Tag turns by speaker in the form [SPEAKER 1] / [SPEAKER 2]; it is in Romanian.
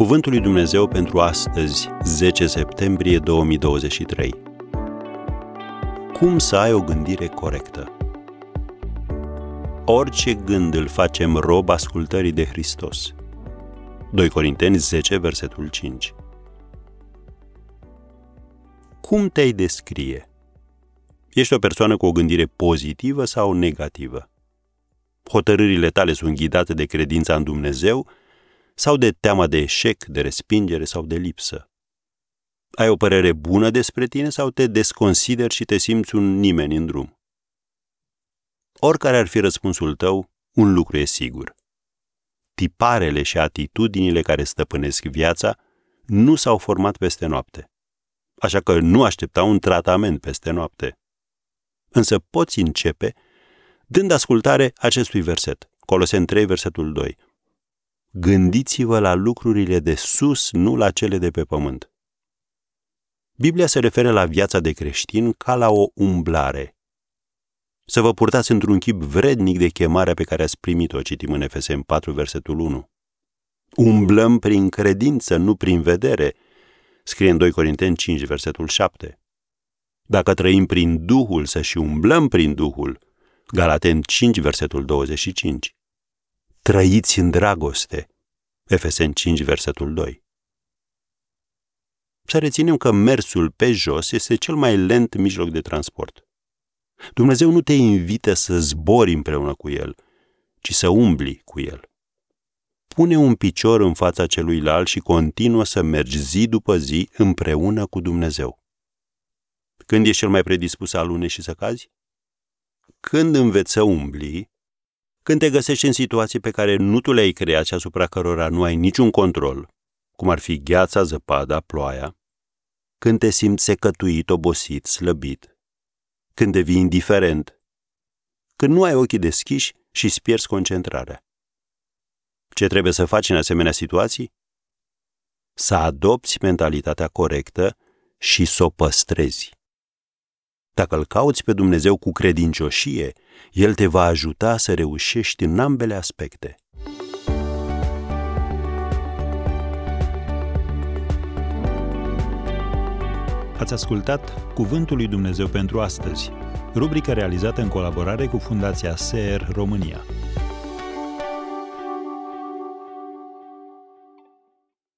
[SPEAKER 1] Cuvântul lui Dumnezeu pentru astăzi, 10 septembrie 2023. Cum să ai o gândire corectă? Orice gând îl facem rob ascultării de Hristos. 2 Corinteni 10, versetul 5. Cum te-ai descrie? Ești o persoană cu o gândire pozitivă sau negativă? Hotărârile tale sunt ghidate de credința în Dumnezeu sau de teama de eșec, de respingere sau de lipsă? Ai o părere bună despre tine sau te desconsideri și te simți un nimeni în drum? Oricare ar fi răspunsul tău, un lucru e sigur. Tiparele și atitudinile care stăpânesc viața nu s-au format peste noapte. Așa că nu aștepta un tratament peste noapte. Însă poți începe dând ascultare acestui verset, Coloseni 3, versetul 2. Gândiți-vă la lucrurile de sus, nu la cele de pe pământ. Biblia se referă la viața de creștin ca la o umblare. Să vă purtați într-un chip vrednic de chemarea pe care ați primit-o, citim în Efesem 4, versetul 1. Umblăm prin credință, nu prin vedere, scrie în 2 Corinteni 5, versetul 7. Dacă trăim prin Duhul, să și umblăm prin Duhul, Galaten 5, versetul 25. Trăiți în dragoste, Efesen 5, versetul 2. Să reținem că mersul pe jos este cel mai lent mijloc de transport. Dumnezeu nu te invită să zbori împreună cu El, ci să umbli cu El. Pune un picior în fața celuilalt și continuă să mergi zi după zi împreună cu Dumnezeu. Când ești cel mai predispus să alune și să cazi? Când înveți să umbli, când te găsești în situații pe care nu tu le-ai creat și asupra cărora nu ai niciun control, cum ar fi gheața, zăpada, ploaia, când te simți secătuit, obosit, slăbit, când devii indiferent, când nu ai ochii deschiși și îți pierzi concentrarea. Ce trebuie să faci în asemenea situații? Să adopți mentalitatea corectă și să o păstrezi. Dacă îl cauți pe Dumnezeu cu credincioșie, El te va ajuta să reușești în ambele aspecte.
[SPEAKER 2] Ați ascultat Cuvântul lui Dumnezeu pentru astăzi, rubrica realizată în colaborare cu Fundația SER România.